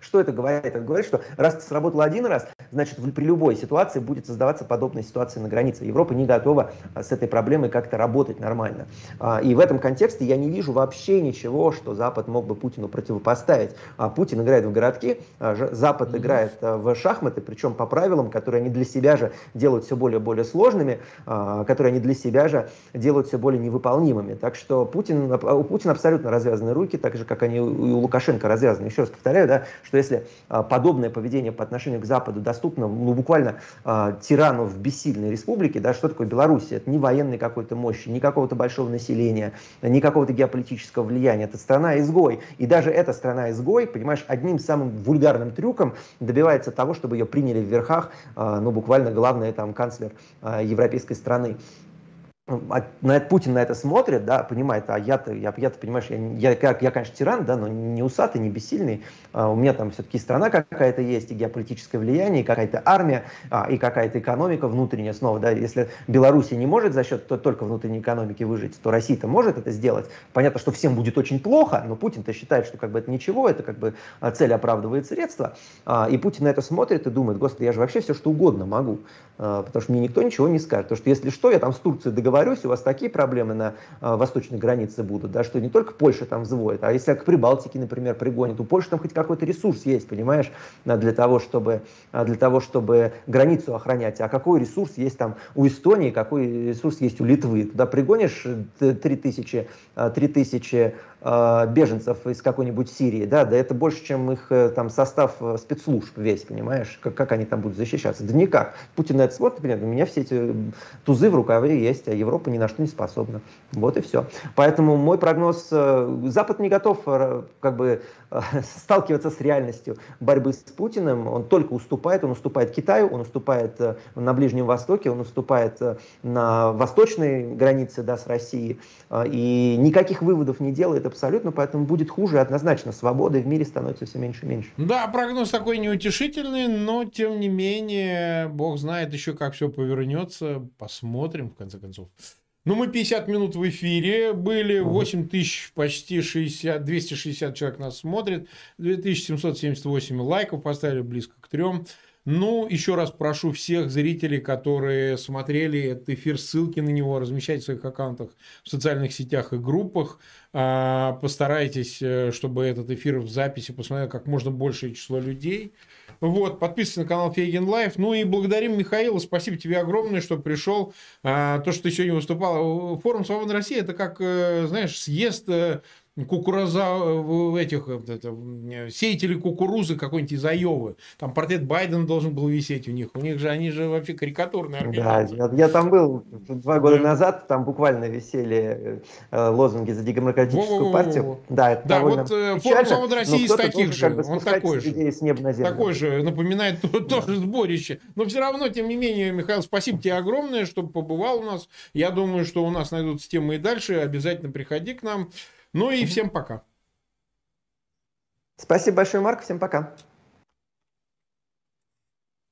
Что это говорит? Это говорит, что раз это сработало один раз, значит при любой ситуации будет создаваться подобная ситуация на границе. Европа не готова а, с этой проблемой как-то работать нормально. А, и в этом контексте я не вижу вообще ничего, что Запад мог бы Путину противопоставить. А Путин играет в городки, Запад играет в шахматы, причем по правилам, которые они для себя же делают все более и более сложными, которые они для себя же делают все более невыполнимыми. Так что Путин, у Путина абсолютно развязаны руки, так же, как они у Лукашенко развязаны. Еще раз повторяю, да, что если а, подобное поведение по отношению к Западу доступно ну, буквально а, тирану в бессильной республике, да, что такое Беларусь? Это не военной какой-то мощи, ни какого-то большого населения, ни какого-то геополитического влияния. Это страна-изгой. И даже эта страна-изгой, понимаешь, одним самым вульгарным трюком добивается того, чтобы ее приняли в верхах, а, ну, буквально главный там канцлер европейской страны на это, Путин на это смотрит, да, понимает, а я-то, я, я-то, понимаешь, я, я, я, я, конечно, тиран, да, но не усатый, не бессильный. А у меня там все-таки страна какая-то есть, и геополитическое влияние, и какая-то армия, а, и какая-то экономика внутренняя снова, да. Если Беларусь не может за счет то, только внутренней экономики выжить, то Россия-то может это сделать. Понятно, что всем будет очень плохо, но Путин-то считает, что как бы это ничего, это как бы а, цель оправдывает средства. А, и Путин на это смотрит и думает, господи, я же вообще все что угодно могу, а, потому что мне никто ничего не скажет. Потому что если что, я там с Турцией договорюсь, договорюсь, у вас такие проблемы на э, восточной границе будут, да, что не только Польша там взводит, а если к Прибалтике, например, пригонит, у Польши там хоть какой-то ресурс есть, понимаешь, для того, чтобы, для того, чтобы границу охранять. А какой ресурс есть там у Эстонии, какой ресурс есть у Литвы? Туда пригонишь 3000, 3000 э, беженцев из какой-нибудь Сирии, да, да это больше, чем их э, там состав э, спецслужб весь, понимаешь, как, как они там будут защищаться. Да никак. Путин на это смотрит, понятно, у меня все эти тузы в рукаве есть, а Европа ни на что не способна. Вот и все. Поэтому мой прогноз, Запад не готов как бы <laughs> сталкиваться с реальностью борьбы с Путиным. Он только уступает, он уступает Китаю, он уступает на Ближнем Востоке, он уступает на восточной границе да, с Россией. И никаких выводов не делает абсолютно, поэтому будет хуже однозначно. Свободы в мире становится все меньше и меньше. Да, прогноз такой неутешительный, но тем не менее, бог знает еще, как все повернется. Посмотрим, в конце концов. Ну, мы 50 минут в эфире были, 8 тысяч, почти 60, 260 человек нас смотрит, 2778 лайков поставили, близко к трем. Ну, еще раз прошу всех зрителей, которые смотрели этот эфир, ссылки на него размещать в своих аккаунтах в социальных сетях и группах. А, постарайтесь, э, чтобы этот эфир в записи посмотрел как можно большее число людей. Вот, подписывайтесь на канал Фейгин Live. Ну и благодарим Михаила. Спасибо тебе огромное, что пришел. А, то, что ты сегодня выступал. Форум Свободы России, это как, э, знаешь, съезд э, кукуруза в этих это, сеятели кукурузы какой-нибудь из Айовы. Там портрет Байдена должен был висеть у них. У них же они же вообще карикатурные организации. Да, я, я там был два года да. назад, там буквально висели э, лозунги за демократическую Во-во-во-во. партию. Да, это да вот э, форум России из таких же. Как бы он такой же. С неба на землю. Такой же, напоминает да. тоже сборище. Но все равно, тем не менее, Михаил, спасибо тебе огромное, что побывал у нас. Я думаю, что у нас найдутся темы и дальше. Обязательно приходи к нам. Ну и всем пока. Спасибо большое, Марк. Всем пока.